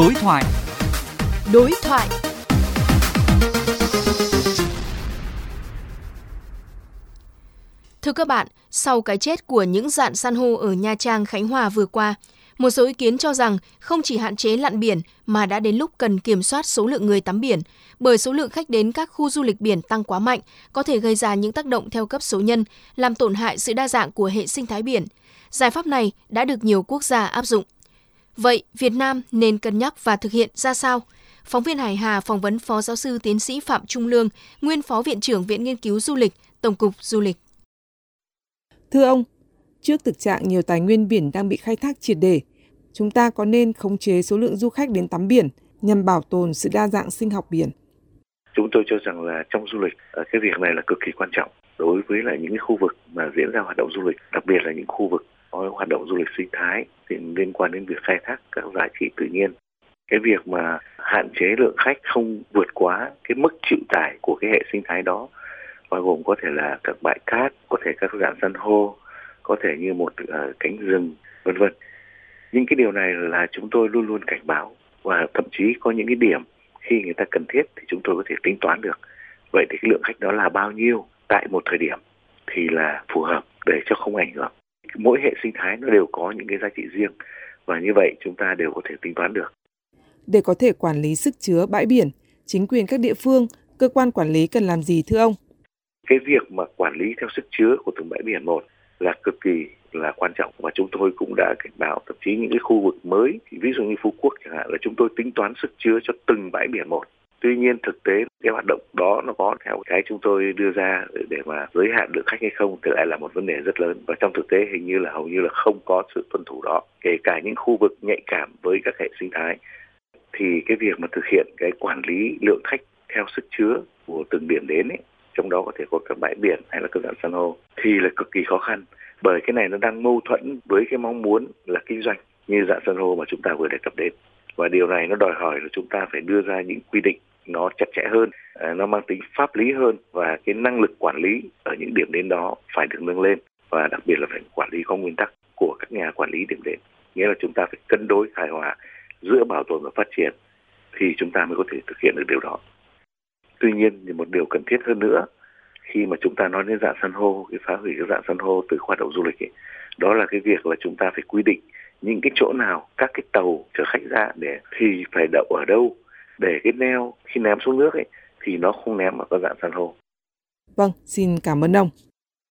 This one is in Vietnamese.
Đối thoại. Đối thoại. Thưa các bạn, sau cái chết của những dạn san hô ở Nha Trang, Khánh Hòa vừa qua, một số ý kiến cho rằng không chỉ hạn chế lặn biển mà đã đến lúc cần kiểm soát số lượng người tắm biển, bởi số lượng khách đến các khu du lịch biển tăng quá mạnh, có thể gây ra những tác động theo cấp số nhân, làm tổn hại sự đa dạng của hệ sinh thái biển. Giải pháp này đã được nhiều quốc gia áp dụng. Vậy Việt Nam nên cân nhắc và thực hiện ra sao? Phóng viên Hải Hà phỏng vấn Phó Giáo sư Tiến sĩ Phạm Trung Lương, nguyên Phó Viện trưởng Viện Nghiên cứu Du lịch, Tổng cục Du lịch. Thưa ông, trước thực trạng nhiều tài nguyên biển đang bị khai thác triệt để, chúng ta có nên khống chế số lượng du khách đến tắm biển nhằm bảo tồn sự đa dạng sinh học biển? Chúng tôi cho rằng là trong du lịch, ờ, cái việc này là cực kỳ quan trọng đối với lại những cái khu vực mà diễn ra hoạt động du lịch, đặc biệt là những khu vực có hoạt động du lịch sinh thái thì liên quan đến việc khai thác các giá trị tự nhiên. Cái việc mà hạn chế lượng khách không vượt quá cái mức chịu tải của cái hệ sinh thái đó bao gồm có thể là các bãi cát, có thể các dạng san hô, có thể như một uh, cánh rừng, vân vân. Những cái điều này là chúng tôi luôn luôn cảnh báo và thậm chí có những cái điểm khi người ta cần thiết thì chúng tôi có thể tính toán được. Vậy thì cái lượng khách đó là bao nhiêu tại một thời điểm thì là phù hợp để cho không ảnh hưởng. Mỗi hệ sinh thái nó đều có những cái giá trị riêng và như vậy chúng ta đều có thể tính toán được. Để có thể quản lý sức chứa bãi biển, chính quyền các địa phương, cơ quan quản lý cần làm gì thưa ông? cái việc mà quản lý theo sức chứa của từng bãi biển một là cực kỳ là quan trọng và chúng tôi cũng đã cảnh báo thậm chí những cái khu vực mới ví dụ như phú quốc chẳng hạn là chúng tôi tính toán sức chứa cho từng bãi biển một. Tuy nhiên thực tế cái hoạt động đó nó có theo cái chúng tôi đưa ra để mà giới hạn lượng khách hay không thì lại là một vấn đề rất lớn. Và trong thực tế hình như là hầu như là không có sự tuân thủ đó. Kể cả những khu vực nhạy cảm với các hệ sinh thái thì cái việc mà thực hiện cái quản lý lượng khách theo sức chứa của từng điểm đến ấy, trong đó có thể có các bãi biển hay là các dạng san hô thì là cực kỳ khó khăn bởi cái này nó đang mâu thuẫn với cái mong muốn là kinh doanh như dạng san hô mà chúng ta vừa đề cập đến. Và điều này nó đòi hỏi là chúng ta phải đưa ra những quy định nó chặt chẽ hơn à, nó mang tính pháp lý hơn và cái năng lực quản lý ở những điểm đến đó phải được nâng lên và đặc biệt là phải quản lý có nguyên tắc của các nhà quản lý điểm đến. Nghĩa là chúng ta phải cân đối hài hòa giữa bảo tồn và phát triển thì chúng ta mới có thể thực hiện được điều đó. Tuy nhiên thì một điều cần thiết hơn nữa khi mà chúng ta nói đến dạng san hô cái phá hủy cái dạng san hô từ hoạt động du lịch ấy, đó là cái việc là chúng ta phải quy định những cái chỗ nào các cái tàu chở khách ra để thì phải đậu ở đâu để cái neo khi ném xuống nước ấy thì nó không ném vào các dạng san hô. Vâng, xin cảm ơn ông.